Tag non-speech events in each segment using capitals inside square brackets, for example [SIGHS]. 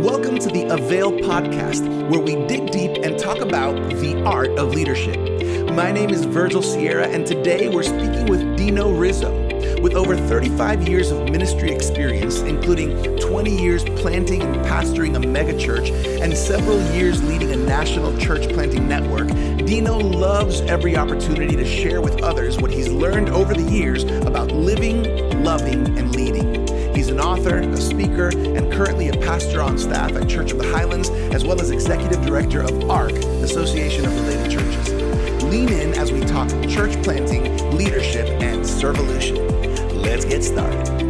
Welcome to the Avail podcast, where we dig deep and talk about the art of leadership. My name is Virgil Sierra, and today we're speaking with Dino Rizzo. With over 35 years of ministry experience, including 20 years planting and pastoring a megachurch and several years leading a national church planting network, Dino loves every opportunity to share with others what he's learned over the years about living, loving, and leading. He's an author, a speaker, and currently a pastor on staff at Church of the Highlands, as well as executive director of ARC, Association of Related Churches. Lean in as we talk church planting, leadership, and servolution. Let's get started.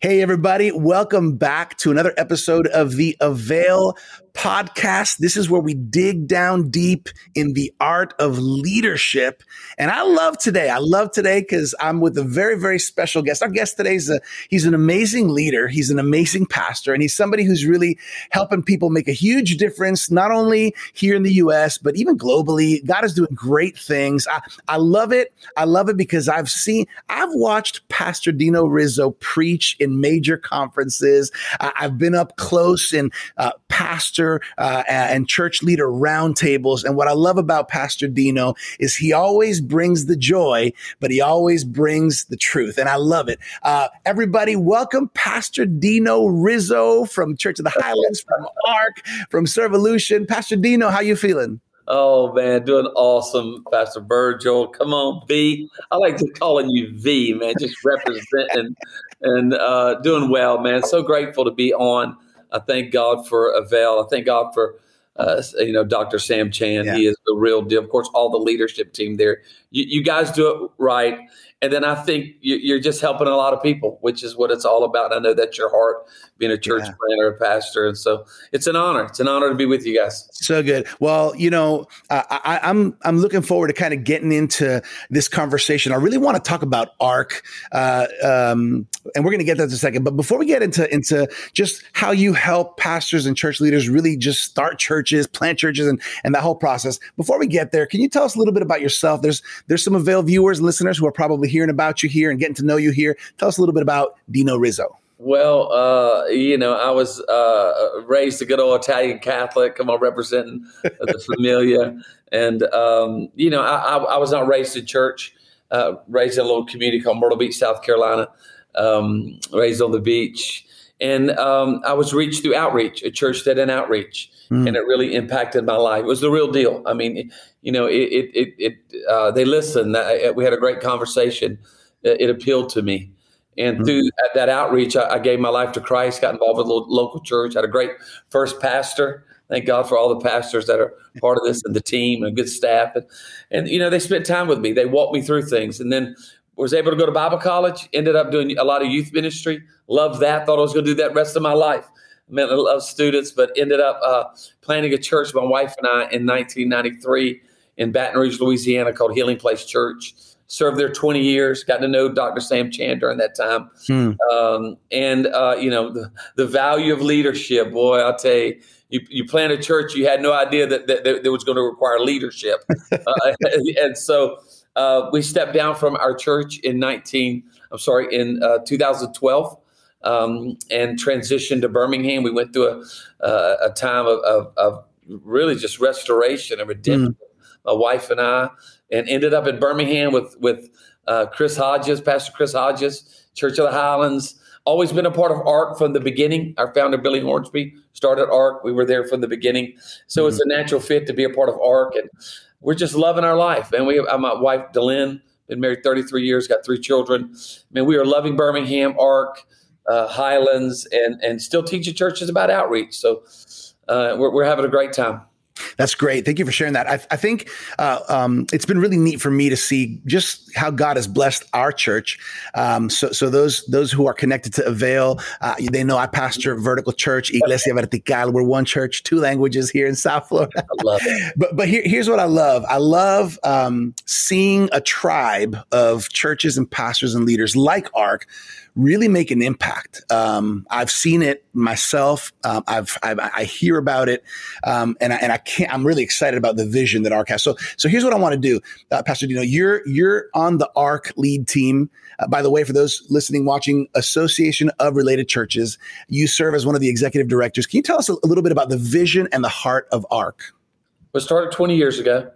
Hey, everybody, welcome back to another episode of the Avail podcast. This is where we dig down deep in the art of leadership. And I love today. I love today because I'm with a very, very special guest. Our guest today is a, he's an amazing leader. He's an amazing pastor and he's somebody who's really helping people make a huge difference, not only here in the U.S., but even globally. God is doing great things. I, I love it. I love it because I've seen, I've watched Pastor Dino Rizzo preach in major conferences. I, I've been up close in uh, pastor pastor uh, and church leader roundtables. And what I love about Pastor Dino is he always brings the joy, but he always brings the truth. And I love it. Uh, everybody, welcome Pastor Dino Rizzo from Church of the Highlands, from ARC, from Servolution. Pastor Dino, how you feeling? Oh man, doing awesome, Pastor Virgil. Come on, V. I like to calling you V, man. Just representing and uh, doing well, man. So grateful to be on I thank God for Avail. I thank God for uh, you know Dr. Sam Chand. Yeah. He is the real deal. Of course, all the leadership team there. You, you guys do it right. And then I think you're just helping a lot of people, which is what it's all about. I know that's your heart, being a church yeah. planter, a pastor, and so it's an honor. It's an honor to be with you guys. So good. Well, you know, I, I'm I'm looking forward to kind of getting into this conversation. I really want to talk about ARC, uh, um, and we're going to get that in a second. But before we get into into just how you help pastors and church leaders really just start churches, plant churches, and and that whole process. Before we get there, can you tell us a little bit about yourself? There's there's some Avail viewers and listeners who are probably hearing about you here and getting to know you here. Tell us a little bit about Dino Rizzo. Well, uh, you know, I was uh, raised a good old Italian Catholic. I'm representing the [LAUGHS] familia, and um, you know, I, I, was not raised in church. Uh, raised in a little community called Myrtle Beach, South Carolina. Um, raised on the beach, and um, I was reached through outreach, a church that an outreach, mm. and it really impacted my life. It was the real deal. I mean, you know, it it it, it uh, they listened. We had a great conversation. It, it appealed to me, and mm-hmm. through that outreach, I, I, gave my life to Christ. Got involved with a local church. Had a great first pastor. Thank God for all the pastors that are part of this and the team and good staff. And, and you know, they spent time with me. They walked me through things, and then was able to go to Bible college. Ended up doing a lot of youth ministry. Loved that. Thought I was going to do that rest of my life. Met a lot of students, but ended up uh, planning a church. My wife and I in 1993 in Baton Rouge, Louisiana, called Healing Place Church. Served there 20 years. Got to know Dr. Sam Chand during that time. Hmm. Um, and, uh, you know, the, the value of leadership, boy, I'll tell you, you, you plant a church, you had no idea that, that, that, that was going to require leadership. [LAUGHS] uh, and so uh, we stepped down from our church in 19, I'm sorry, in uh, 2012. Um, and transitioned to Birmingham. We went through a, uh, a time of, of, of, really just restoration and redemption. Mm my wife and I, and ended up in Birmingham with with uh, Chris Hodges, Pastor Chris Hodges, Church of the Highlands. Always been a part of ARC from the beginning. Our founder Billy Hornsby started ARC. We were there from the beginning, so mm-hmm. it's a natural fit to be a part of ARC, and we're just loving our life. And we, have, my wife Delynn, been married 33 years, got three children. I mean, we are loving Birmingham, ARC, uh, Highlands, and and still teaching churches about outreach. So uh, we're, we're having a great time. That's great. Thank you for sharing that. I, I think uh, um, it's been really neat for me to see just how God has blessed our church. Um, so, so those those who are connected to Avail, uh, they know I pastor Vertical Church, Iglesia Vertical. We're one church, two languages here in South Florida. I love it. [LAUGHS] but but here, here's what I love. I love um, seeing a tribe of churches and pastors and leaders like ARC really make an impact. Um, I've seen it myself. Um, I've, I've, i hear about it, um, and I, and I can't. I'm really excited about the vision that ARC has. So so here's what I want to do, uh, Pastor Dino. You're you're on the ARC lead team. Uh, by the way, for those listening, watching, Association of Related Churches, you serve as one of the executive directors. Can you tell us a, a little bit about the vision and the heart of ARC? We started 20 years ago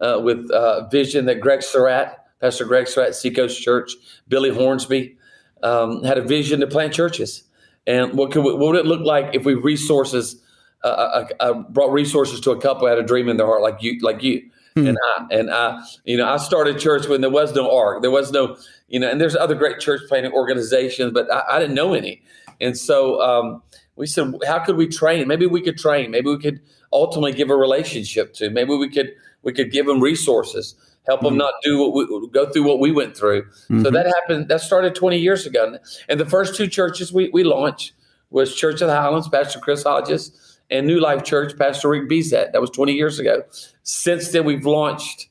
uh, with uh, vision that Greg Surratt, Pastor Greg Surratt, Seacoast Church, Billy Hornsby um, had a vision to plant churches. And what, could we, what would it look like if we resources uh, uh, uh, brought resources to a couple had a dream in their heart like you, like you? Hmm. And I and I, you know, I started church when there was no ARC, there was no, you know, and there's other great church planting organizations, but I, I didn't know any. And so um, we said, how could we train? Maybe we could train. Maybe we could ultimately give a relationship to. Maybe we could we could give them resources, help mm-hmm. them not do what we go through what we went through. Mm-hmm. So that happened. That started 20 years ago. And the first two churches we we launched was Church of the Highlands, Pastor Chris Hodges, and New Life Church, Pastor Rick Bezet. That was 20 years ago. Since then, we've launched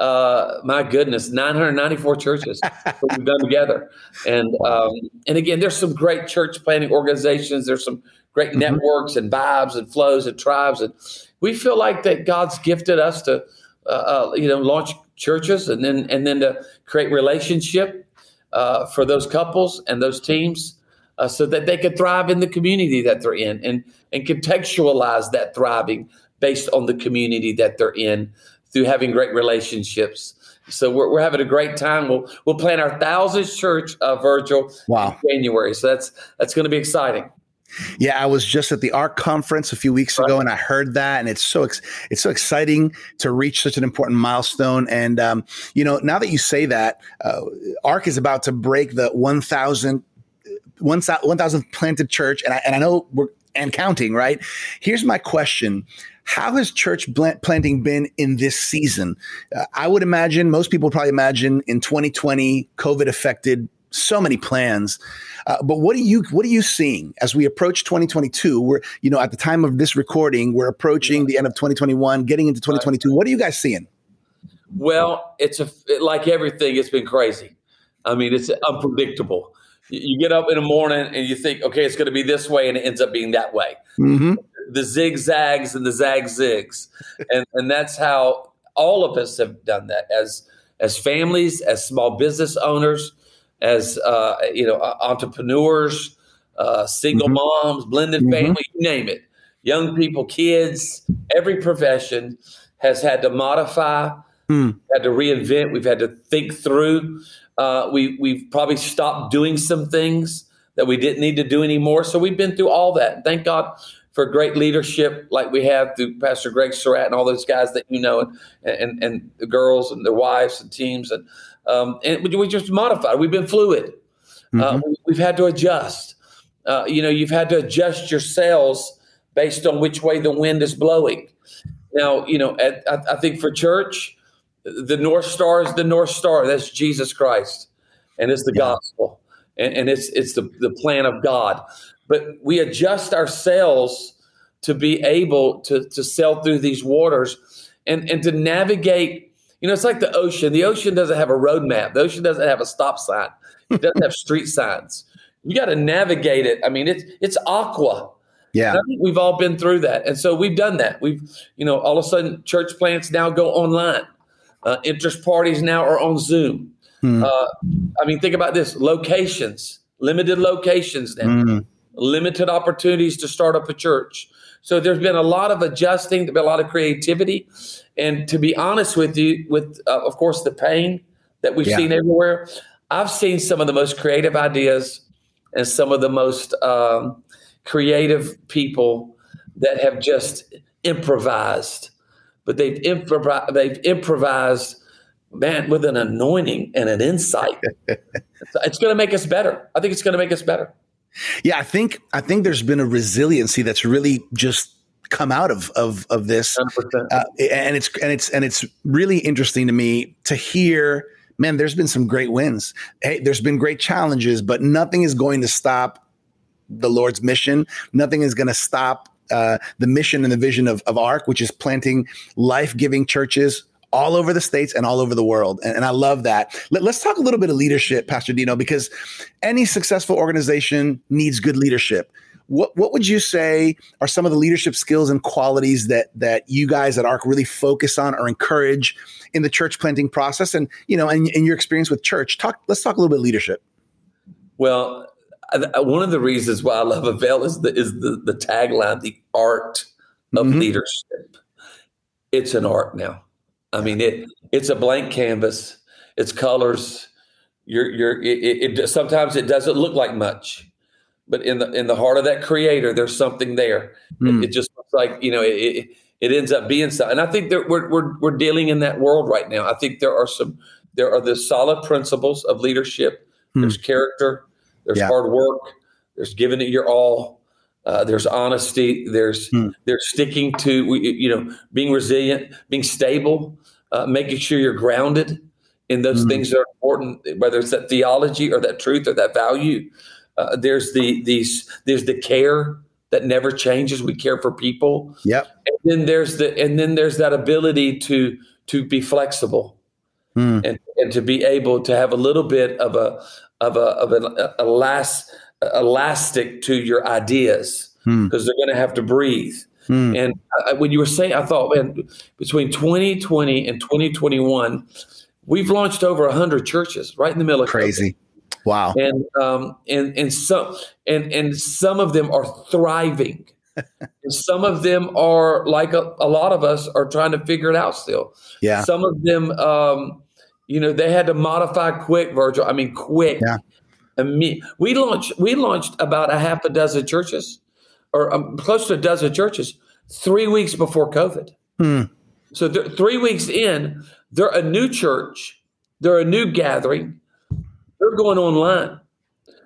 uh, my goodness, 994 churches we've done together. And um, and again, there's some great church planting organizations. There's some great mm-hmm. networks and vibes and flows and tribes. And we feel like that God's gifted us to, uh, uh, you know, launch churches and then and then to create relationship uh, for those couples and those teams. Uh, so that they could thrive in the community that they're in and, and contextualize that thriving based on the community that they're in through having great relationships. So we're, we're having a great time. We'll we'll plan our thousandth church, uh, Virgil, wow. in January. So that's that's going to be exciting. Yeah, I was just at the ARC conference a few weeks ago, and I heard that, and it's so ex- it's so exciting to reach such an important milestone. And um, you know, now that you say that, uh, ARC is about to break the 1,000 1,000 planted church, and I and I know we're and counting. Right? Here's my question: how has church planting been in this season? Uh, I would imagine most people probably imagine in 2020, COVID affected so many plans. Uh, but what are you what are you seeing as we approach 2022? We're you know at the time of this recording, we're approaching the end of 2021, getting into 2022. What are you guys seeing? Well, it's a like everything. It's been crazy. I mean, it's unpredictable. You get up in the morning and you think, okay, it's going to be this way, and it ends up being that way. Mm-hmm. The zigzags and the zag zigs, and and that's how all of us have done that as as families, as small business owners as uh, you know entrepreneurs, uh, single mm-hmm. moms, blended mm-hmm. family, you name it. Young people, kids, every profession has had to modify, mm. had to reinvent. We've had to think through. Uh, we we've probably stopped doing some things that we didn't need to do anymore. So we've been through all that. Thank God for great leadership like we have through Pastor Greg Surratt and all those guys that you know, and and, and the girls and their wives and teams and um, and we just modified. We've been fluid. Uh, mm-hmm. Uh, we, have had to adjust. Uh, you know, you've had to adjust your sails based on which way the wind is blowing. Now, you know, at, I, I think for church, the North Star is the North Star. That's Jesus Christ, and it's the yeah. gospel, and, and it's it's the, the plan of God. But we adjust our sails to be able to to sail through these waters and and to navigate you know, it's like the ocean. The ocean doesn't have a roadmap. The ocean doesn't have a stop sign. It doesn't have street signs. You got to navigate it. I mean, it's it's aqua. Yeah, we've all been through that, and so we've done that. We've, you know, all of a sudden, church plants now go online. Uh, interest parties now are on Zoom. Hmm. Uh, I mean, think about this: locations, limited locations now, hmm. limited opportunities to start up a church. So there's been a lot of adjusting, there's been a lot of creativity, and to be honest with you, with uh, of course the pain that we've yeah. seen everywhere, I've seen some of the most creative ideas and some of the most um, creative people that have just improvised, but they've improvised. They've improvised, man, with an anointing and an insight. [LAUGHS] it's going to make us better. I think it's going to make us better. Yeah, I think I think there's been a resiliency that's really just come out of of of this, uh, and it's and it's and it's really interesting to me to hear. Man, there's been some great wins. Hey, there's been great challenges, but nothing is going to stop the Lord's mission. Nothing is going to stop uh, the mission and the vision of, of ARC, which is planting life giving churches all over the states and all over the world. And, and I love that. Let, us talk a little bit of leadership, Pastor Dino, because any successful organization needs good leadership. What, what would you say are some of the leadership skills and qualities that that you guys at ARC really focus on or encourage in the church planting process? And you know, in, in your experience with church, talk. Let's talk a little bit leadership. Well, one of the reasons why I love Avail is the is the, the tagline, the art of mm-hmm. leadership. It's an art now. I mean, it it's a blank canvas. It's colors. You're you're it, it, sometimes it doesn't look like much, but in the in the heart of that creator, there's something there. Mm. It, it, just looks like you know it, it ends up being so. And I think that we're we're we're dealing in that world right now. I think there are some there are the solid principles of leadership. Mm. There's character. There's yeah. hard work. There's giving it your all. Uh, there's honesty. There's hmm. there's sticking to you know being resilient, being stable, uh, making sure you're grounded in those hmm. things that are important, whether it's that theology or that truth or that value. Uh, there's the these there's the care that never changes. We care for people. Yep. And then there's the and then there's that ability to to be flexible hmm. and and to be able to have a little bit of a of a of an elas, elastic to your ideas because hmm. they're going to have to breathe. Hmm. And I, when you were saying, I thought, man, between 2020 and 2021, we've launched over 100 churches right in the middle of crazy. COVID. Wow. And um and and some and and some of them are thriving. [LAUGHS] and some of them are like a, a, lot of us are trying to figure it out still. Yeah. Some of them um you know, they had to modify quick, Virgil. I mean, quick. Yeah. me, we launched we launched about a half a dozen churches, or um, close to a dozen churches, three weeks before COVID. Hmm. So three weeks in, they're a new church, they're a new gathering, they're going online.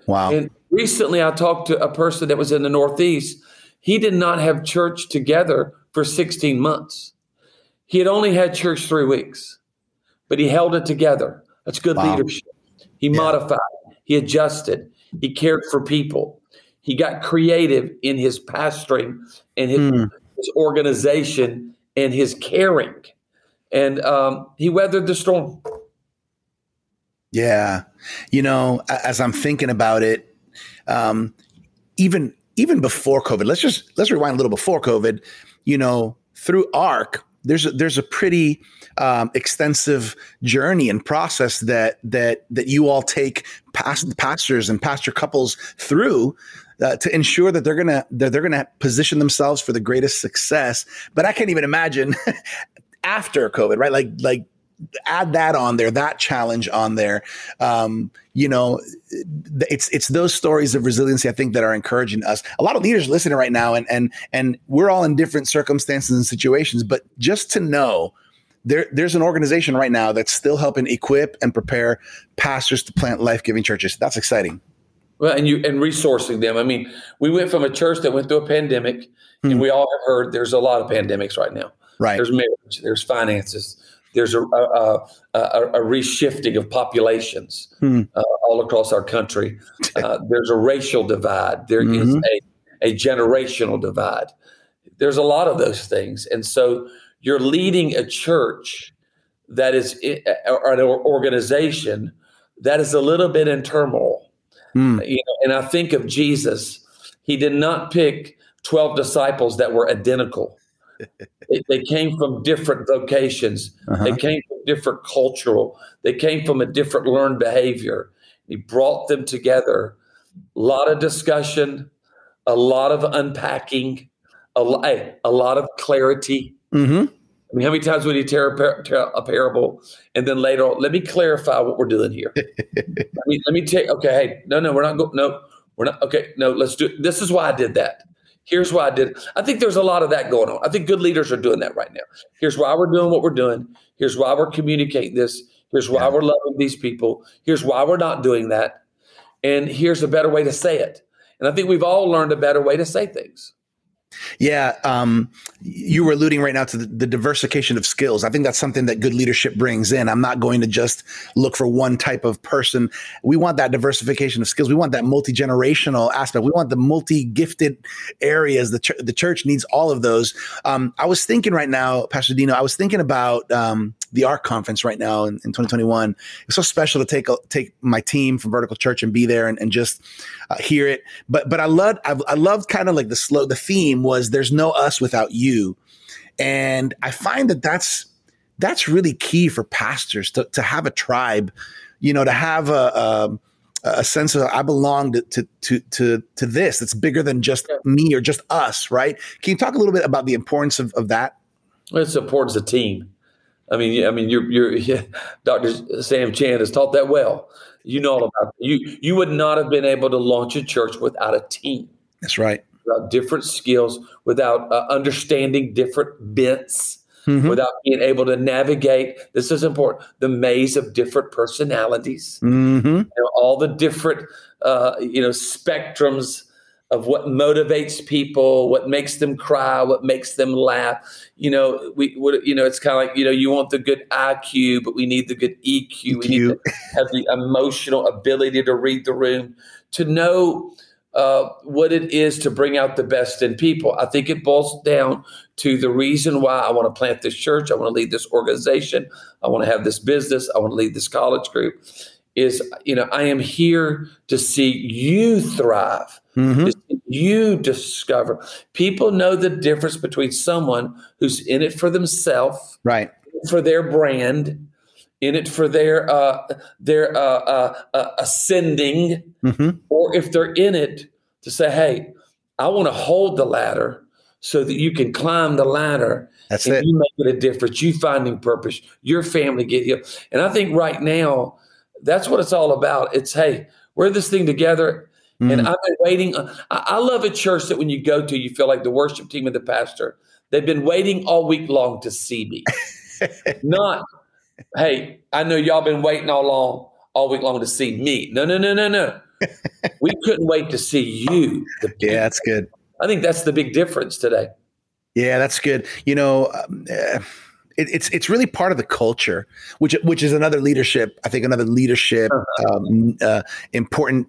Wow. And recently, I talked to a person that was in the Northeast. He did not have church together for 16 months. He had only had church three weeks but he held it together. That's good wow. leadership. He yeah. modified, he adjusted, he cared for people. He got creative in his pastoring and his, mm. his organization and his caring. And um, he weathered the storm. Yeah. You know, as I'm thinking about it, um, even even before COVID, let's just let's rewind a little before COVID, you know, through ARC, there's a, there's a pretty um, extensive journey and process that that that you all take past pastors and pastor couples through uh, to ensure that they're gonna that they're gonna position themselves for the greatest success. But I can't even imagine [LAUGHS] after COVID, right? Like like add that on there, that challenge on there. Um, you know, it's it's those stories of resiliency I think that are encouraging us. A lot of leaders listening right now, and and and we're all in different circumstances and situations, but just to know there, there's an organization right now that's still helping equip and prepare pastors to plant life giving churches. That's exciting. Well, and you and resourcing them. I mean, we went from a church that went through a pandemic, hmm. and we all have heard there's a lot of pandemics right now. Right. There's marriage, there's finances, there's a, a, a, a reshifting of populations hmm. uh, all across our country. [LAUGHS] Uh, there's a racial divide. There mm-hmm. is a, a generational divide. There's a lot of those things, and so you're leading a church that is or an organization that is a little bit in turmoil. Mm. You know, and I think of Jesus. He did not pick 12 disciples that were identical. [LAUGHS] they came from different vocations. Uh-huh. They came from different cultural. They came from a different learned behavior. He brought them together. A lot of discussion, a lot of unpacking, a, a lot of clarity. Mm-hmm. I mean, how many times would he tell a, par- tell a parable and then later on, let me clarify what we're doing here. [LAUGHS] let me, let me take, okay, hey, no, no, we're not going, no, we're not, okay, no, let's do, this is why I did that. Here's why I did. I think there's a lot of that going on. I think good leaders are doing that right now. Here's why we're doing what we're doing. Here's why we're communicating this. Here's why yeah. we're loving these people. Here's why we're not doing that. And here's a better way to say it. And I think we've all learned a better way to say things. Yeah, um, you were alluding right now to the, the, diversification of skills. I think that's something that good leadership brings in. I'm not going to just look for one type of person. We want that diversification of skills. We want that multi generational aspect. We want the multi gifted areas. The, ch- the church needs all of those. Um, I was thinking right now, Pastor Dino. I was thinking about um, the ARC conference right now in, in 2021. It's so special to take a, take my team from Vertical Church and be there and, and just uh, hear it. But but I loved I, I loved kind of like the slow. The theme was "There's no us without you," and I find that that's that's really key for pastors to to have a tribe, you know, to have a, a a sense of I belong to to to to, this that's bigger than just me or just us, right? Can you talk a little bit about the importance of, of that? Well, it supports a team. I mean, I mean, you're, you're [LAUGHS] yeah, Dr. Sam Chand has taught that well. You know all about it. you. You would not have been able to launch a church without a team. That's right. Without different skills, without uh, understanding different bits, mm-hmm. without being able to navigate. This is important. The maze of different personalities, mm-hmm. you know, all the different, uh, you know, spectrums of what motivates people, what makes them cry, what makes them laugh. You know, we, what, you know, it's kind of like you know, you want the good IQ, but we need the good EQ. EQ. We need to have the emotional ability to read the room, to know uh, what it is to bring out the best in people. I think it boils down to the reason why I want to plant this church. I want to lead this organization. I want to have this business. I want to lead this college group. Is you know, I am here to see you thrive Mm-hmm. You discover people know the difference between someone who's in it for themselves, right, for their brand, in it for their uh, their uh, uh, uh ascending, mm-hmm. or if they're in it to say, "Hey, I want to hold the ladder." So that you can climb the ladder That's and it. you make it a difference. You finding purpose, your family get you. And I think right now, that's what it's all about. It's hey, we're this thing together Mm. And I've been waiting. Uh, I love a church that when you go to, you feel like the worship team and the pastor. They've been waiting all week long to see me. [LAUGHS] Not, hey, I know y'all been waiting all long, all week long to see me. No, no, no, no, no. [LAUGHS] we couldn't wait to see you. Yeah, that's good. I think that's the big difference today. Yeah, that's good. You know, um, uh, it, it's it's really part of the culture, which which is another leadership. I think another leadership uh-huh. um, uh, important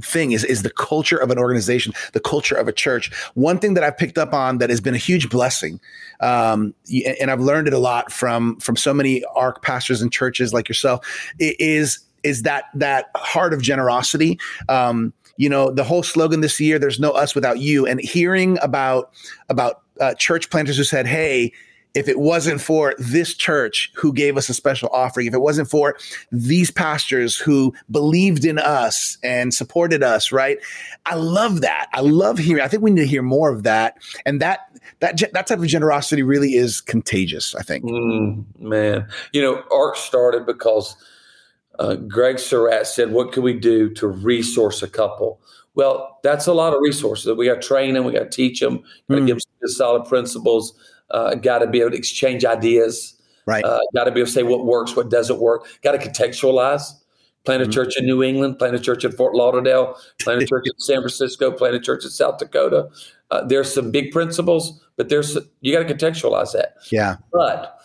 thing is is the culture of an organization, the culture of a church. One thing that I've picked up on that has been a huge blessing, um, and I've learned it a lot from from so many ARC pastors and churches like yourself, is is that that heart of generosity. Um, you know, the whole slogan this year, "There's no us without you," and hearing about about uh, church planters who said, "Hey." If it wasn't for this church who gave us a special offering, if it wasn't for these pastors who believed in us and supported us, right? I love that. I love hearing. I think we need to hear more of that. And that that that type of generosity really is contagious. I think. Mm, man, you know, ARC started because uh, Greg Surratt said, "What can we do to resource a couple?" Well, that's a lot of resources. That we got to train them. We got to teach them. Got to mm. give them solid principles uh, got to be able to exchange ideas. Right. Uh, got to be able to say what works, what doesn't work. Got to contextualize. Plant a mm-hmm. church in New England, plant a church in Fort Lauderdale, plant a church in [LAUGHS] San Francisco, plant a church in South Dakota. Uh, there's some big principles, but there's you got to contextualize that. Yeah. But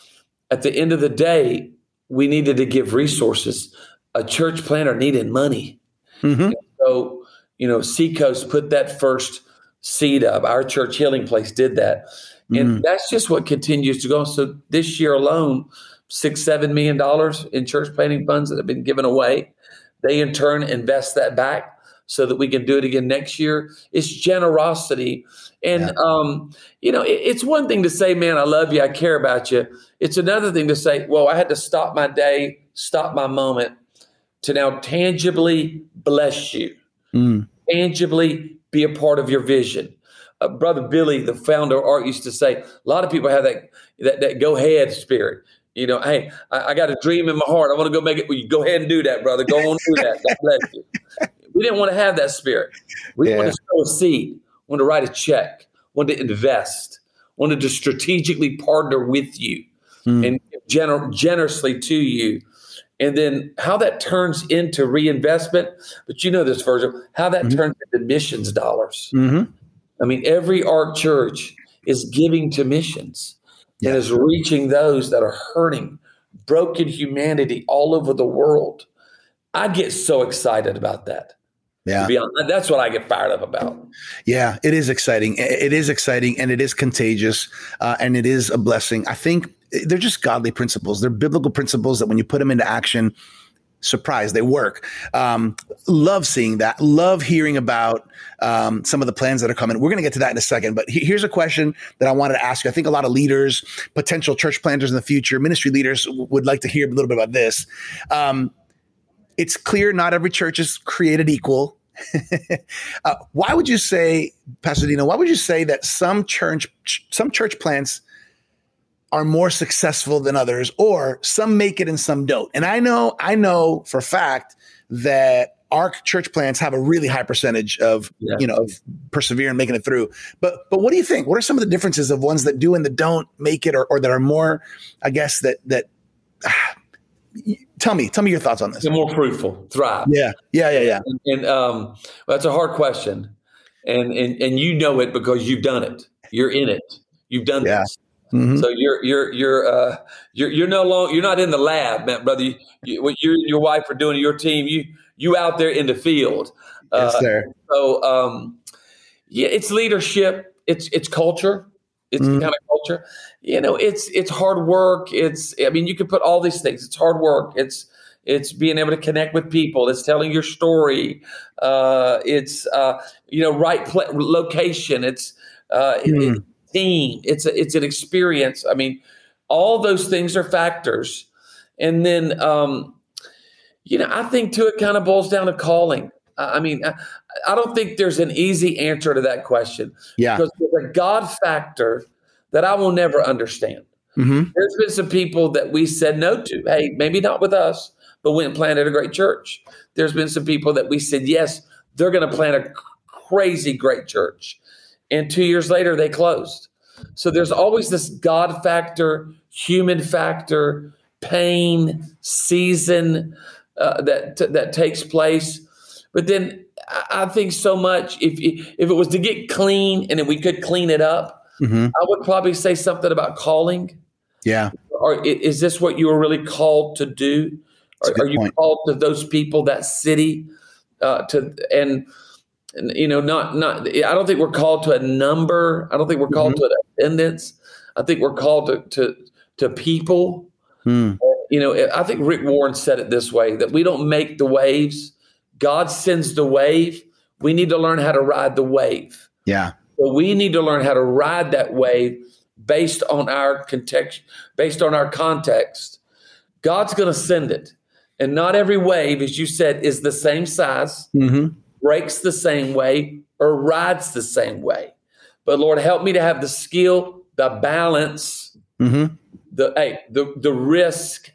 at the end of the day, we needed to give resources. A church planter needed money. Mm-hmm. So, you know, Seacoast put that first seed up. Our church healing place did that. And mm. that's just what continues to go. So this year alone, six, seven million dollars in church planting funds that have been given away. They in turn invest that back so that we can do it again next year. It's generosity. And, yeah. um, you know, it, it's one thing to say, man, I love you, I care about you. It's another thing to say, well, I had to stop my day, stop my moment to now tangibly bless you, mm. tangibly be a part of your vision uh, brother Billy, the founder of ARC, used to say a lot of people have that that, that go ahead spirit. You know, hey, I, I, got a dream in my heart. I want to go make it. Well, you go ahead and do that, brother. Go on, do that. God [LAUGHS] bless you. We didn't want to have that spirit. We yeah. wanted to sow a seed, wanted to write a check, wanted to invest, wanted to strategically partner with you mm. and gener- generously to you. And then how that turns into reinvestment, but you know this, Virgil, how that mm-hmm. turns into missions dollars. Mm-hmm. I mean, every ARC church is giving to missions yeah. and is reaching those that are hurting, broken humanity all over the world. I get so excited about that. Yeah. Honest, that's what I get fired up about. Yeah, it is exciting. It is exciting and it is contagious uh, and it is a blessing. I think they're just godly principles. They're biblical principles that when you put them into action, surprise, they work. Um, love seeing that. Love hearing about um, some of the plans that are coming. We're going to get to that in a second. But he- here's a question that I wanted to ask you. I think a lot of leaders, potential church planters in the future, ministry leaders would like to hear a little bit about this. Um, it's clear not every church is created equal. [LAUGHS] uh, why would you say, Pastor Dino why would you say that some church some church plants are more successful than others, or some make it and some don't? And I know, I know for a fact that our church plants have a really high percentage of Yeah. you know of persevering making it through. But but what do you think? What are some of the differences of ones that do and that don't make it, or, or that are more, I guess that that. [SIGHS] Tell me, tell me your thoughts on this. They're more fruitful, thrive. Yeah, yeah, yeah, yeah. And, and um, well, that's a hard question, and and and you know it because you've done it. You're in it. You've done Yeah. this. Mhm. So you're you're you're uh, you're you're no longer you're not in the lab, man, brother. You, you, what you and your wife are doing, your team, you you out there in the field. Uh, yes, sir. so um, yeah, it's leadership. It's it's culture. It's Mhm. kind of culture. You know, it's it's hard work. It's I mean, you can put all these things. It's hard work. It's it's being able to connect with people. It's telling your story. Uh, it's uh, you know right pla location. It's uh, it- It's. It's a, it's an experience. I mean, all those things are factors. And then um, you know, I think too it kind of boils down to calling. I mean, I, I don't think there's an easy answer to that question Yeah. because there's a God factor that I will never understand. hmm There's been some people that we said no to. Hey, maybe not with us, but went and planted a great church. There's been some people that we said, yes, they're going to plant a crazy great church. And two years later, they closed. So there's always this God factor, human factor, pain, season uh, that that takes place. But then I think so much if if it was to get clean and if we could clean it up, hmm I would probably say something about calling Yeah. or is this what you were really called to do? Are, are you point. called to those people, that city, uh, to and you know, not not. I don't think we're called to a number. I don't think we're called Mm-hmm. to an attendance. I think we're called to to, to people. Mm. You know, I think Rick Warren said it this way: that we don't make the waves. God sends the wave. We need to learn how to ride the wave. Yeah. So we need to learn how to ride that wave based on our context, based on our context. God's going to send it. And not every wave, as you said, is the same size, hmm breaks the same way, or rides the same way. But Lord, help me to have the skill, the balance, hmm the hey, the, the risk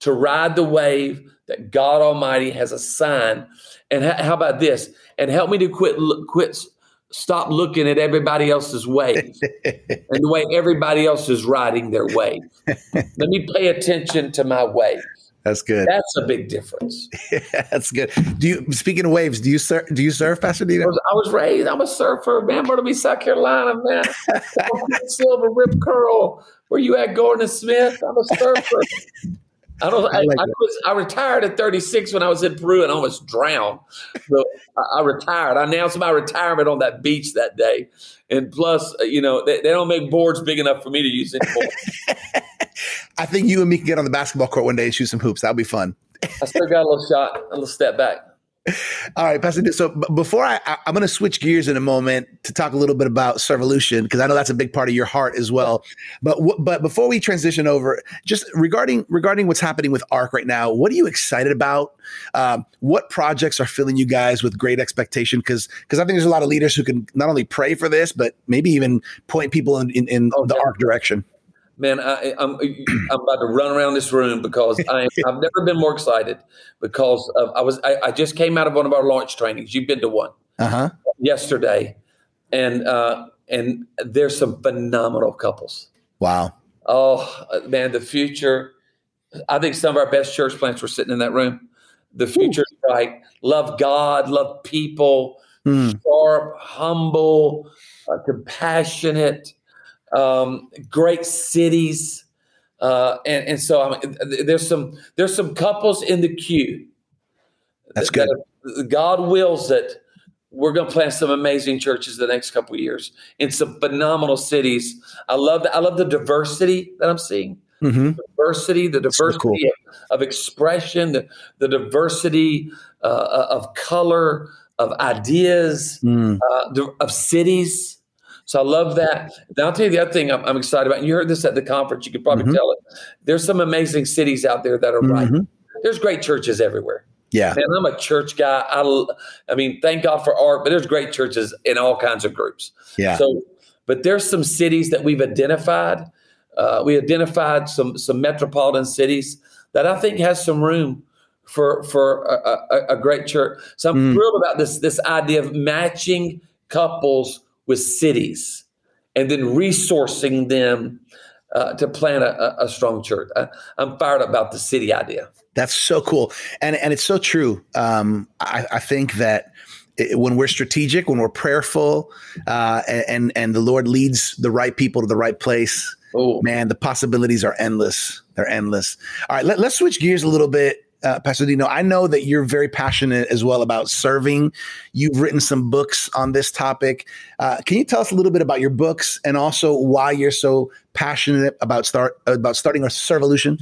to ride the wave that God Almighty has assigned. And h- how about this? And help me to quit quit stop looking at everybody else's wave [LAUGHS] and the way everybody else is riding their wave. Let me pay attention to my wave. That's good. That's a big difference. [LAUGHS] That's good. Do you speaking of waves? Do you surf? Do you surf, I Pastor Dino? was, I was raised. I'm a surfer, man. Myrtle Beach, South Carolina, man. [LAUGHS] Silver Rip Curl. Where you at, Gordon Smith? I'm a surfer. [LAUGHS] I don't. I, I like I, was. I retired at 36 when I was in Peru and I almost drowned. So I, I retired. I announced my retirement on that beach that day. And plus, uh, you know, they, they don't make boards big enough for me to use anymore. [LAUGHS] I think you and me can get on the basketball court one day and shoot some hoops. That'll be fun. I still got a little shot, a little step back. All right, Pastor. So before I, I I'm going to switch gears in a moment to talk a little bit about Servolution because I know that's a big part of your heart as well. But but before we transition over, just regarding regarding what's happening with Arc right now, what are you excited about? Um, what projects are filling you guys with great expectation? Because because I think there's a lot of leaders who can not only pray for this, but maybe even point people in in, in Oh, the. Arc direction. Man, I, I'm I'm about to run around this room because I am, I've never been more excited because of, I was I, I just came out of one of our launch trainings. You've been to one Uh huh. yesterday, and uh, and there's some phenomenal couples. Wow. Oh man, the future. I think some of our best church plants were sitting in that room. The future's bright. Love God, love people, Hmm. sharp, humble, uh, compassionate, um, great cities, uh, and and so I mean, there's some there's some couples in the queue. That's good. that God wills it. We're going to plant some amazing churches the next couple of years in some phenomenal cities. I love the, I love the diversity that I'm seeing. mm-hmm. diversity, the diversity cool. of, of, expression, the, the diversity uh, of color, of ideas, mm. uh, of cities. So I love that. Now I'll tell you the other thing I'm, I'm, excited about. And you heard this at the conference. You could probably mm-hmm. tell it. There's some amazing cities out there that are mm-hmm. right. There's great churches everywhere. Yeah. Man, I'm a church guy. I, I mean, thank God for ARC, but there's great churches in all kinds of groups. Yeah. So, but there's some cities that we've identified. Uh, we identified some some metropolitan cities that I think has some room for for a, a, a great church. So I'm mm. thrilled about this this idea of matching couples with cities and then resourcing them uh, to plan a, a strong church. I, am fired about the city idea. That's so cool, and and it's so true. Um, I, I, think that it, when we're strategic, when we're prayerful, uh, and and the Lord leads the right people to the right place, oh. man, the possibilities are endless. They're endless. All right, let, let's switch gears a little bit uh, Pastor Dino, I know that you're very passionate as well about serving. You've written some books on this topic. Uh, can you tell us a little bit about your books and also why you're so passionate about start about starting a Servolution?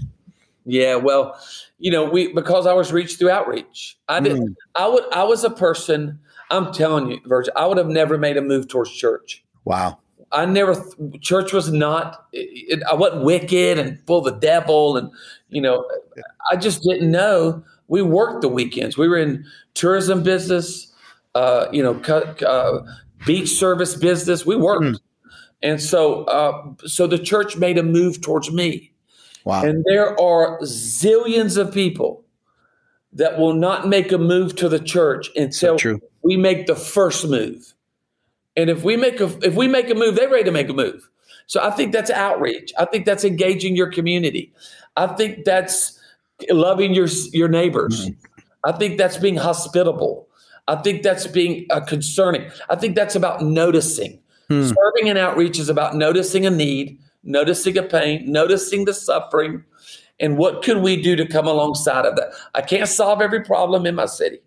Yeah, well, you know, we because I was reached through outreach. I did. Mm. I would. I was a person. I'm telling you, Virgil. I would have never made a move towards church. Wow. I never. Church was not. It, I wasn't wicked and full of the devil, and you know, I just didn't know. We worked the weekends. We were in tourism business, uh, you know, uh, beach service business. We worked, mm. and so uh, so the church made a move towards me. Wow! And there are zillions of people that will not make a move to the church until so we make the first move. And if we make a if we make a move, they're ready to make a move. So I think that's outreach. I think that's engaging your community. I think that's loving your your neighbors. Mm-hmm. I think that's being hospitable. I think that's being uh, concerning. I think that's about noticing. Hmm. Serving and outreach is about noticing a need, noticing a pain, noticing the suffering, and what can we do to come alongside of that? I can't solve every problem in my city,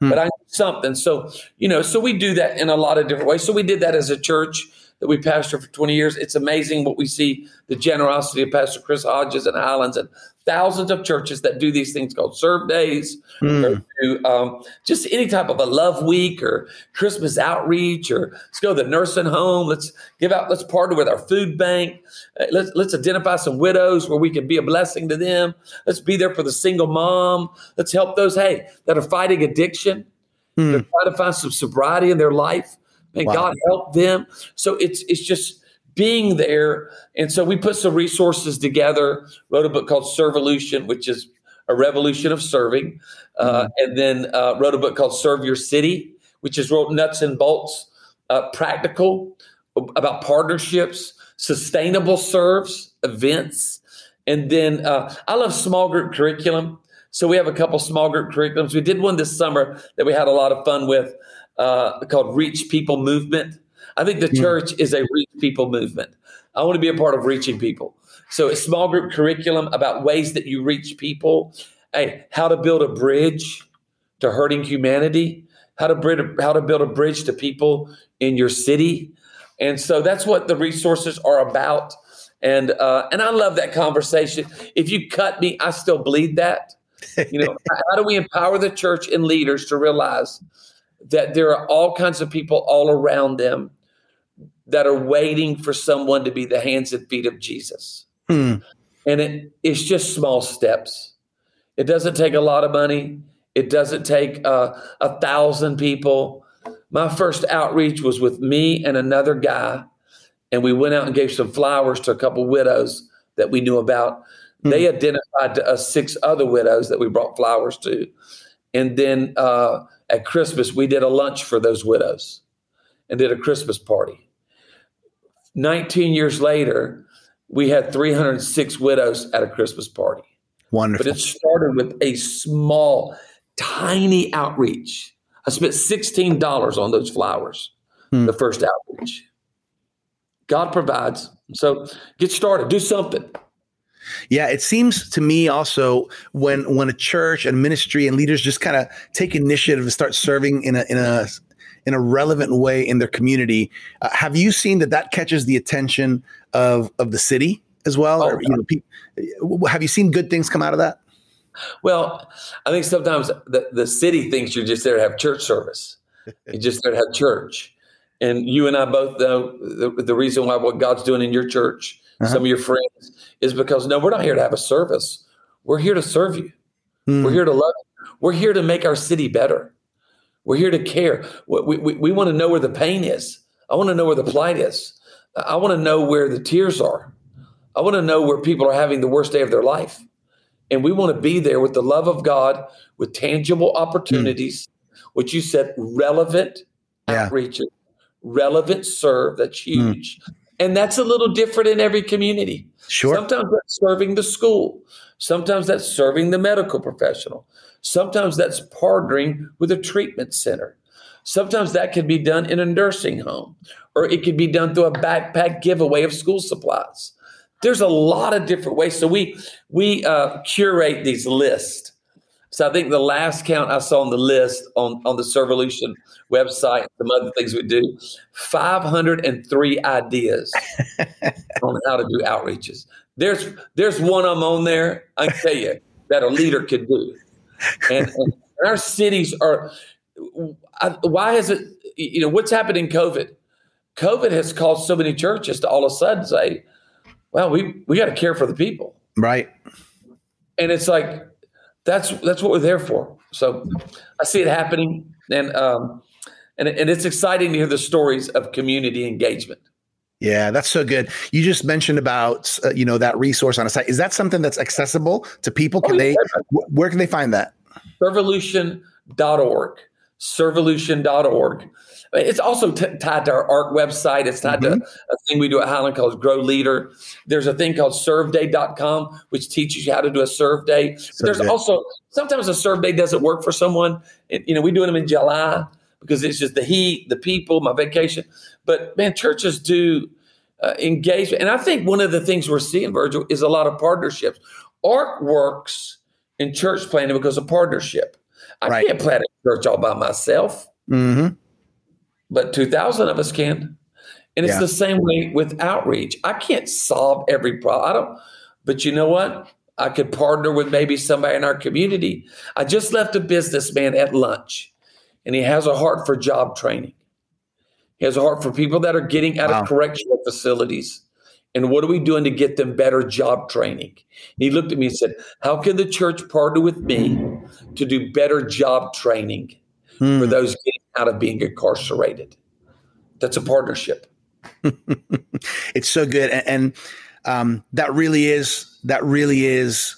hmm. but I need something. So, you know, so we do that in a lot of different ways. So we did that as a church that we pastored for 20 years. It's amazing what we see the generosity of Pastor Chris Hodges and Highlands and thousands of churches that do these things called serve days, mm. or do, um, just any type of a love week or Christmas outreach, or let's go to the nursing home. Let's give out. Let's partner with our food bank. Uh, let's let's identify some widows where we can be a blessing to them. Let's be there for the single mom. Let's help those hey that are fighting addiction. Mm. They're trying to find some sobriety in their life. May wow. God help them. So it's it's just being there. And so we put some resources together, wrote a book called Servolution, which is a revolution of serving, uh, mm-hmm. and then uh, wrote a book called Serve Your City, which is wrote nuts and bolts, uh, practical about partnerships, sustainable serves, events. And then uh, I love small group curriculum. So we have a couple small group curriculums. We did one this summer that we had a lot of fun with uh, called Reach People Movement. I think the church is a reach people movement. I want to be a part of reaching people. So a small group curriculum about ways that you reach people. Hey, how to build a bridge to hurting humanity, how to build how to build a bridge to people in your city. And so that's what the resources are about. And uh, and I love that conversation. If you cut me, I still bleed that. You know, [LAUGHS] how do we empower the church and leaders to realize that there are all kinds of people all around them that are waiting for someone to be the hands and feet of Jesus. Hmm. And it, it's just small steps. It doesn't take a lot of money. It doesn't take uh, a thousand people. My first outreach was with me and another guy, and we went out and gave some flowers to a couple widows that we knew about. Hmm. They identified to us six other widows that we brought flowers to. And then uh, at Christmas, we did a lunch for those widows and did a Christmas party. 19 years later, we had 306 widows at a Christmas party. Wonderful. But it started with a small, tiny outreach. I spent $16 on those flowers, hmm. the first outreach. God provides. So get started, do something. Yeah, it seems to me also when when a church and ministry and leaders just kind of take initiative and start serving in a in a in a relevant way in their community. Uh, have you seen that that catches the attention of of the city? as well? Oh, or, you know, pe- have you seen good things come out of that? Well, I think sometimes the, the city thinks you're just there to have church service. [LAUGHS] you're just there to have church. And you and I both know the, the reason why what God's doing in your church, uh-huh. some of your friends, is because no, we're not here to have a service. We're here to serve you. Mm. We're here to love you. We're here to make our city better. We're here to care. We, we, we want to know where the pain is. I want to know where the plight is. I want to know where the tears are. I want to know where people are having the worst day of their life. And we want to be there with the love of God, with tangible opportunities, mm. what you said, relevant yeah. outreach, relevant serve. That's hmm. huge. Mm. And that's a little different in every community. Sure. Sometimes that's serving the school. Sometimes that's serving the medical professional. Sometimes that's partnering with a treatment center. Sometimes that can be done in a nursing home, or it can be done through a backpack giveaway of school supplies. There's a lot of different ways. So we we uh, curate these lists. So I think the last count I saw on the list on, on the Servolution website, some other things we do, 503 ideas [LAUGHS] on how to do outreaches. There's there's one of them on there, I can tell you, that a leader could do. And, and our cities are, why is it, you know, what's happened in COVID? COVID has caused so many churches to all of a sudden say, well, we, we got to care for the people. Right. And it's like, that's, that's what we're there for. So I see it happening. And, um, and, and it's exciting to hear the stories of community engagement. Yeah, that's so good. You just mentioned about uh, you know that resource on a site. Is that something that's accessible to people? Can oh, they where can they find that? Servolution.org. Servolution.org. It's also t- tied to our ARC website. It's tied mm-hmm. to a thing we do at Highland called Grow Leader. There's a thing called serveday.com, which teaches you how to do a serve day. There's also sometimes a serve day doesn't work for someone. It, you know, we do them in July because it's just the heat, the people, my vacation. But man, churches do uh, engage. And I think one of the things we're seeing, Virgil, is a lot of partnerships. ARC works in church planting because of partnership. I right. can't plant a church all by myself. Mm-hmm but 2,000 of us can. And it's yeah. the same way with outreach. I can't solve every problem. I don't, but you know what? I could partner with maybe somebody in our community. I just left a businessman at lunch, and he has a heart for job training. He has a heart for people that are getting out wow. of correctional facilities. And what are we doing to get them better job training? And he looked at me and said, How can the church partner with me to do better job training hmm. for those getting out of being incarcerated. That's a partnership. [LAUGHS] it's so good, and, and um, that really is that really is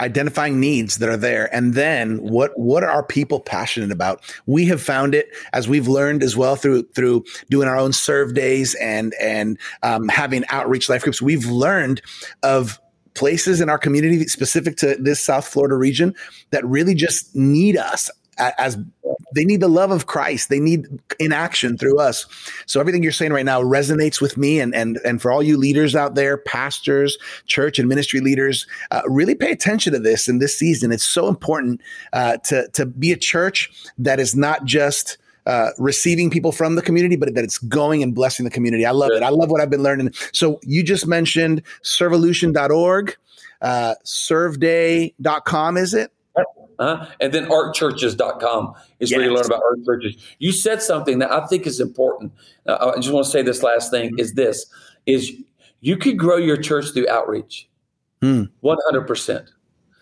identifying needs that are there and then what what are people passionate about we have found it as we've learned as well through through doing our own serve days and and um, having outreach life groups we've learned of places in our community specific to this south florida region that really just need us as they need the love of Christ. They need in action through us. So everything you're saying right now resonates with me, and and and for all you leaders out there, pastors, church and ministry leaders, uh, really pay attention to this in this season. It's so important uh, to to be a church that is not just. Uh, receiving people from the community, but that it's going and blessing the community. I love it. I love what I've been learning. So you just mentioned servolution.org, uh, serveday.com, is it? Uh, and then arcchurches.com is yes. where you learn about ARC churches. You said something that I think is important. Uh, I just want to say this last thing is this is you could grow your church through outreach. Hmm. 100%.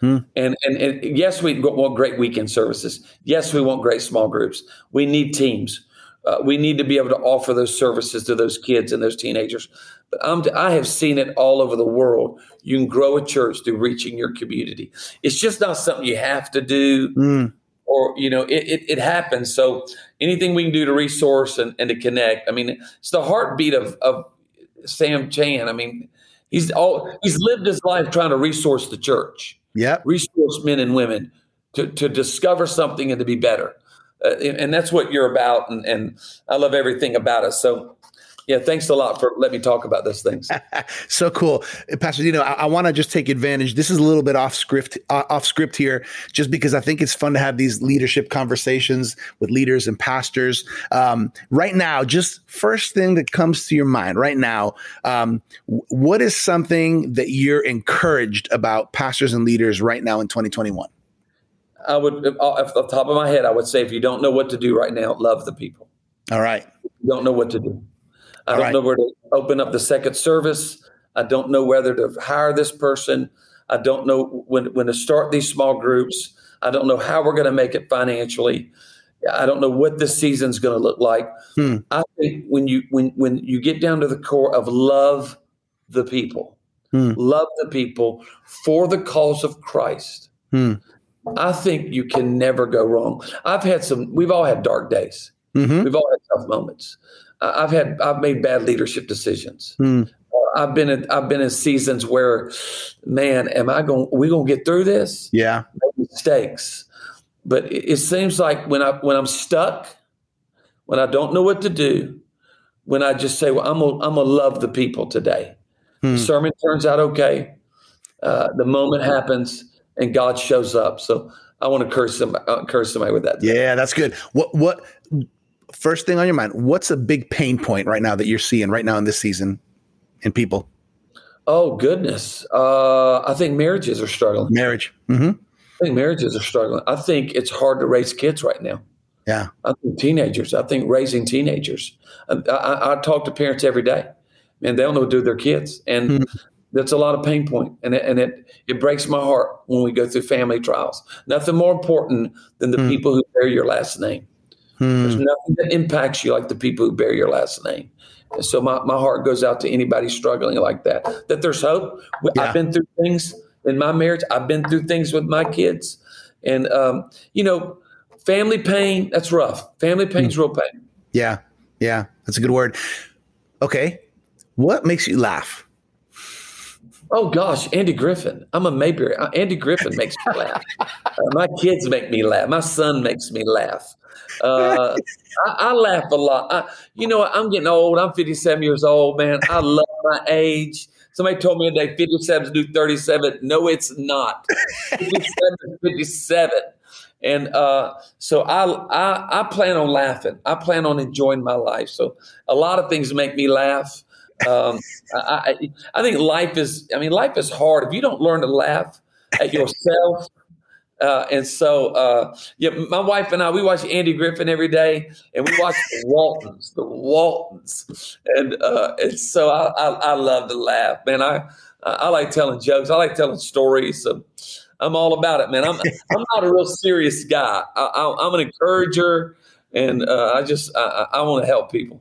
Hmm. And, and and yes, we want great weekend services. Yes, we want great small groups. We need teams. Uh, we need to be able to offer those services to those kids and those teenagers. But I'm, I have seen it all over the world. You can grow a church through reaching your community. It's just not something you have to do, mm. or you know, it, it, it, happens. So anything we can do to resource and, and to connect. I mean, it's the heartbeat of, of Sam Chand. I mean, he's all he's lived his life trying to resource the church. Yeah, resource men and women to to discover something and to be better. Uh, and, that's what you're about. And, and I love everything about us. So Yeah, thanks a lot for letting me talk about those things. [LAUGHS] so cool, Pastor Dino. I, I want to just take advantage. This is a little bit off script, uh, off script here, just because I think it's fun to have these leadership conversations with leaders and pastors. Um, right now, just first thing that comes to your mind right now, um, what is something that you're encouraged about pastors and leaders right now in 2021? I would, uh, off the top of my head, I would say if you don't know what to do right now, love the people. All right. You don't know what to do. I don't right. know where to open up the second service. I don't know whether to hire this person. I don't know when when to start these small groups. I don't know how we're going to make it financially. I don't know what this season's going to look like. Hmm. I think when you when when you get down to the core of love the people, hmm. love the people for the cause of Christ. Hmm. I think you can never go wrong. I've had some. We've all had dark days. Mm-hmm. We've all had tough moments. I've had I've made bad leadership decisions. Hmm. I've been in, I've been in seasons where, man, am I going? We gonna get through this? Yeah, mistakes. But it, it seems like when I when I'm stuck, when I don't know what to do, when I just say, "Well, I'm gonna, I'm gonna love the people today." Hmm. The sermon turns out okay. Uh, the moment happens, and God shows up. So I want to curse somebody, uh, curse somebody with that. Yeah, that's good. What what first thing on your mind, what's a big pain point right now that you're seeing right now in this season in people? Oh goodness, uh, I think marriages are struggling. Marriage. Mm-hmm. I think marriages are struggling. I think it's hard to raise kids right now. Yeah. I think teenagers. I think raising teenagers. I, I, I talk to parents every day, and they don't know what to do with their kids, and mm-hmm. That's a lot of pain point, and it, and it it breaks my heart when we go through family trials. Nothing more important than the mm-hmm. people who bear your last name. Hmm. There's nothing that impacts you like the people who bear your last name. And so my, my heart goes out to anybody struggling like that, that there's hope. Yeah. I've been through things in my marriage. I've been through things with my kids. And, um, you know, family pain, that's rough. Family pain's hmm. real pain. Yeah. Yeah. That's a good word. Okay. What makes you laugh? Oh gosh, Andy Griffith. I'm a Mayberry. Uh, Andy Griffith makes me laugh. Uh, my kids make me laugh. My son makes me laugh. Uh, I, I, laugh a lot. I, you know, what? I'm getting old. I'm 57 years old, man. I love my age. Somebody told me today 57 is new 37. No, it's not. 57 57. And uh, so I, I I plan on laughing. I plan on enjoying my life. So a lot of things make me laugh. Um, I, I think life is. I mean, life is hard if you don't learn to laugh at yourself uh, and so, uh, yeah, my wife and I, we watch Andy Griffith every day, and we watch the [LAUGHS] Waltons, the Waltons, and uh, and so I, I, I, love to laugh, man. I I like telling jokes. I like telling stories. So I'm all about it, man. I'm I'm not a real serious guy. I, am an encourager, and uh, I just I, I want to help people.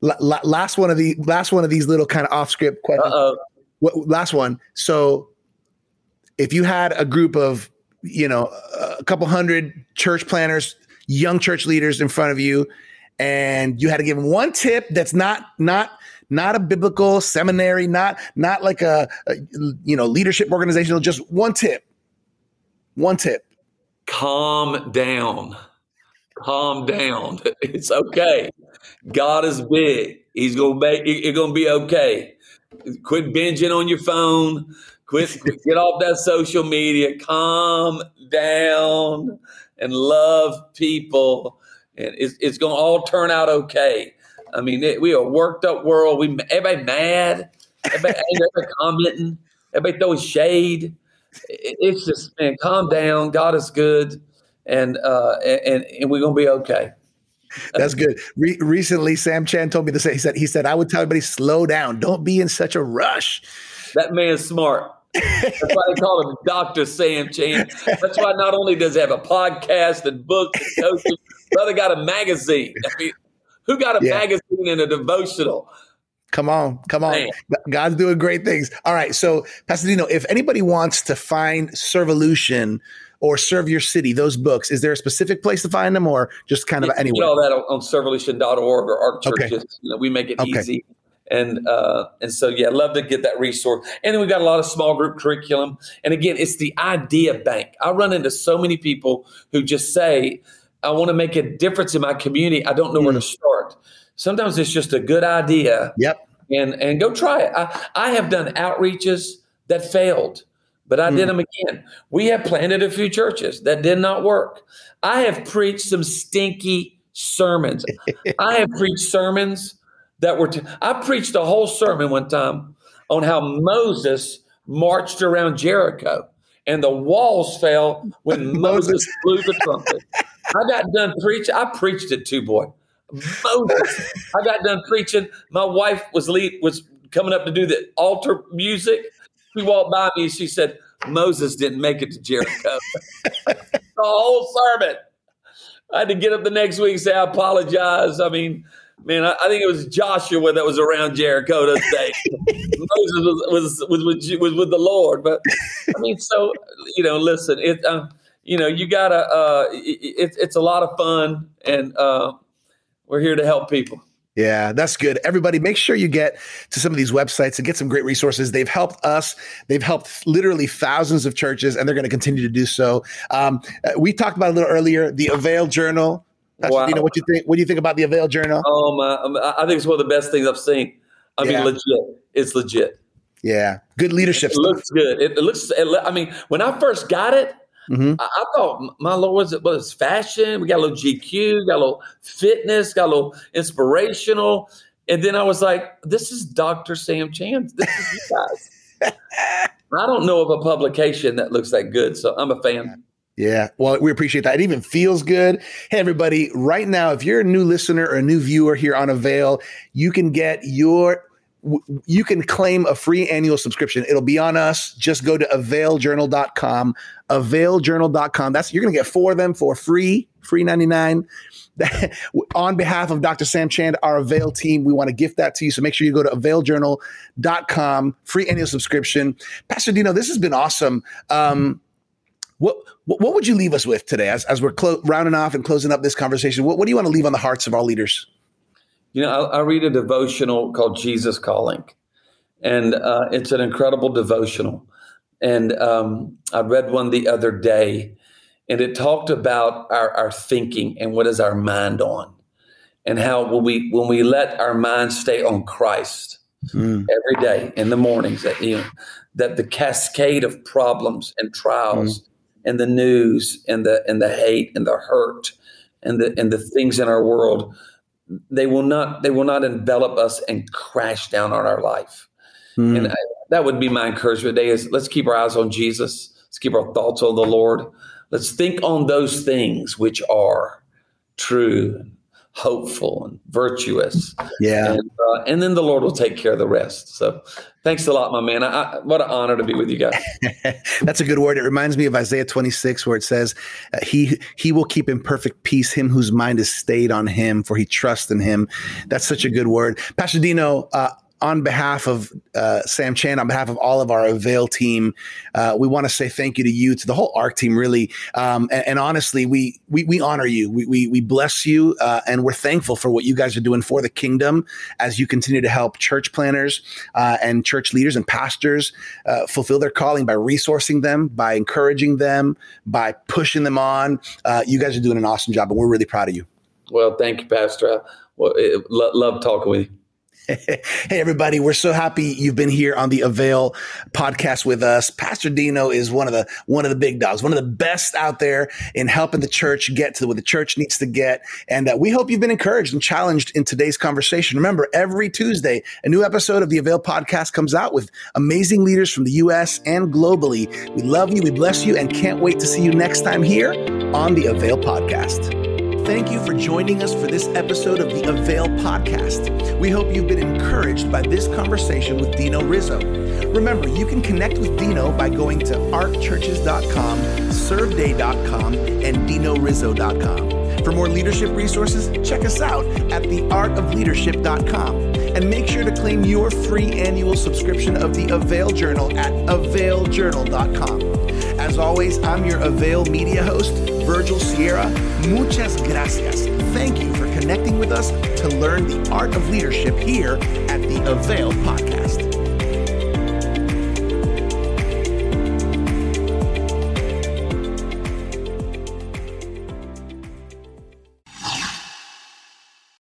Last one of the last one of these little kind of off script questions. What, last one. So, if you had a group of you know, a couple hundred church planners, young church leaders in front of you, and you had to give them one tip that's not not not a biblical seminary, not not like a, a you know leadership organizational, just one tip. One tip. Calm down. Calm down. [LAUGHS] It's okay. God is big. He's gonna make it's gonna be okay. Quit binging on your phone. Quit, quit, get off that social media. Calm down and love people, and it's, it's going to all turn out okay. I mean, it, we are a worked up world. We everybody mad, everybody, [LAUGHS] everybody commenting, everybody throwing shade. It, it's just man, calm down. God is good, and uh, and and we're gonna be okay. That's good. Re- recently, Sam Chand told me to say he said he said I would tell everybody slow down, don't be in such a rush. That man's smart. That's why they call him Dr. Sam Chand. That's why not only does he have a podcast and books and coaching, brother got a magazine. I mean, who got a yeah. magazine and a devotional? Come on, come on. Man. God's doing great things. All right. So, Pastor Dino, if anybody wants to find Servolution or Serve Your City, those books, is there a specific place to find them or just kind of you anywhere? all that on, on servolution.org or ARC Churches. Okay. You know, we make it okay. easy and uh, and so yeah, love to get that resource. And then we've got a lot of small group curriculum. And again, it's the idea bank. I run into so many people who just say, "I want to make a difference in my community. I don't know mm. where to mm. start." Sometimes it's just a good idea. Yep. And and go try it. I, I have done outreaches that failed, but I mm. did them again. We have planted a few churches that did not work. I have preached some stinky sermons. I have preached sermons that were. T- I preached a whole sermon one time on how Moses marched around Jericho and the walls fell when [LAUGHS] Moses blew the trumpet. I got done preaching. I preached it too, boy. Moses. I got done preaching. My wife was lead was coming up to do the altar music. She walked by me and she said, Moses didn't make it to Jericho. [LAUGHS] the whole sermon. I had to get up the next week and say, I apologize. I mean, man, I, I think it was Joshua that was around Jericho that day. [LAUGHS] Moses was, was, was, was, with the Lord. But I mean, so, you know, listen, it, uh, you know, you gotta, uh, it, it's a lot of fun and, uh, we're here to help people. Yeah, that's good. Everybody, make sure you get to some of these websites and get some great resources. They've helped us. They've helped literally thousands of churches, and they're going to continue to do so. Um, uh, we talked about a little earlier the Avail Journal. Pastor wow. Dino, what you think? What do you think about the Avail Journal? Oh my! I think it's one of the best things I've seen. I yeah. mean, legit. It's legit. Yeah, good leadership. It stuff. looks good. It, it looks. It, I mean, when I first got it, Mm-hmm. I, I, thought, my Lord, was it was fashion? We got a little GQ, got a little fitness, got a little inspirational. And then I was like, this is Dr. Sam Chand. This is you guys. [LAUGHS] I don't know of a publication that looks that good. So I'm a fan. Yeah. Well, we appreciate that. It even feels good. Hey, everybody, right now, if you're a new listener or a new viewer here on Avail, you can get your you can claim a free annual subscription. It'll be on us. Just go to availjournal.com, availjournal.com. That's you're going to get four of them for free, free 99. [LAUGHS] on behalf of Dr. Sam Chand, our Avail team, we want to gift that to you. So make sure you go to availjournal.com, free annual subscription. Pastor Dino, this has been awesome. Um, what, what would you leave us with today as, as we're clo- rounding off and closing up this conversation? What, what do you want to leave on the hearts of our leaders? You know, I, I read a devotional called Jesus Calling, and uh, it's an incredible devotional. And um, I read one the other day, and it talked about our, our thinking and what is our mind on, and how when we when we let our mind stay on Christ mm. every day in the mornings, that you know, that the cascade of problems and trials mm. and the news and the and the hate and the hurt and the and the things in our world they will not they will not envelop us and crash down on our life. Mm. And I, that would be my encouragement today is let's keep our eyes on Jesus. Let's keep our thoughts on the Lord. Let's think on those things which are true hopeful and virtuous. Yeah. And, uh, and, then the Lord will take care of the rest. So thanks a lot, my man. I, I, what an honor to be with you guys. [LAUGHS] That's a good word. It reminds me of Isaiah 26, where it says, uh, he, he will keep in perfect peace him whose mind is stayed on him, for he trusts in him. That's such a good word. Pastor Dino, uh, on behalf of uh, Sam Chand, on behalf of all of our Avail team, uh, we want to say thank you to you, to the whole ARC team, really. Um, and, and, honestly, we, we, we honor you. We, we, we bless you, uh, and we're thankful for what you guys are doing for the kingdom as you continue to help church planners uh, and church leaders and pastors uh, fulfill their calling by resourcing them, by encouraging them, by pushing them on. Uh, you guys are doing an awesome job, and we're really proud of you. Well, thank you, Pastor. Well, it, love talking with you. [LAUGHS] hey, everybody. We're so happy you've been here on the Avail podcast with us. Pastor Dino is one of the, one of the big dogs, one of the best out there in helping the church get to what the church needs to get. And uh, we hope you've been encouraged and challenged in today's conversation. Remember, every Tuesday, a new episode of the Avail podcast comes out with amazing leaders from the U.S. and globally. We love you. We bless you and can't wait to see you next time here on the Avail podcast. Thank you for joining us for this episode of the Avail podcast. We hope you've been encouraged by this conversation with Dino Rizzo. Remember, you can connect with Dino by going to arcchurches.com, serveday.com, and dinorizzo.com. For more leadership resources, check us out at theartofleadership.com. And make sure to claim your free annual subscription of the Avail Journal at availjournal.com. As always, I'm your Avail media host, Virgil Sierra. Muchas gracias. Thank you for connecting with us to learn the art of leadership here at the Avail Podcast.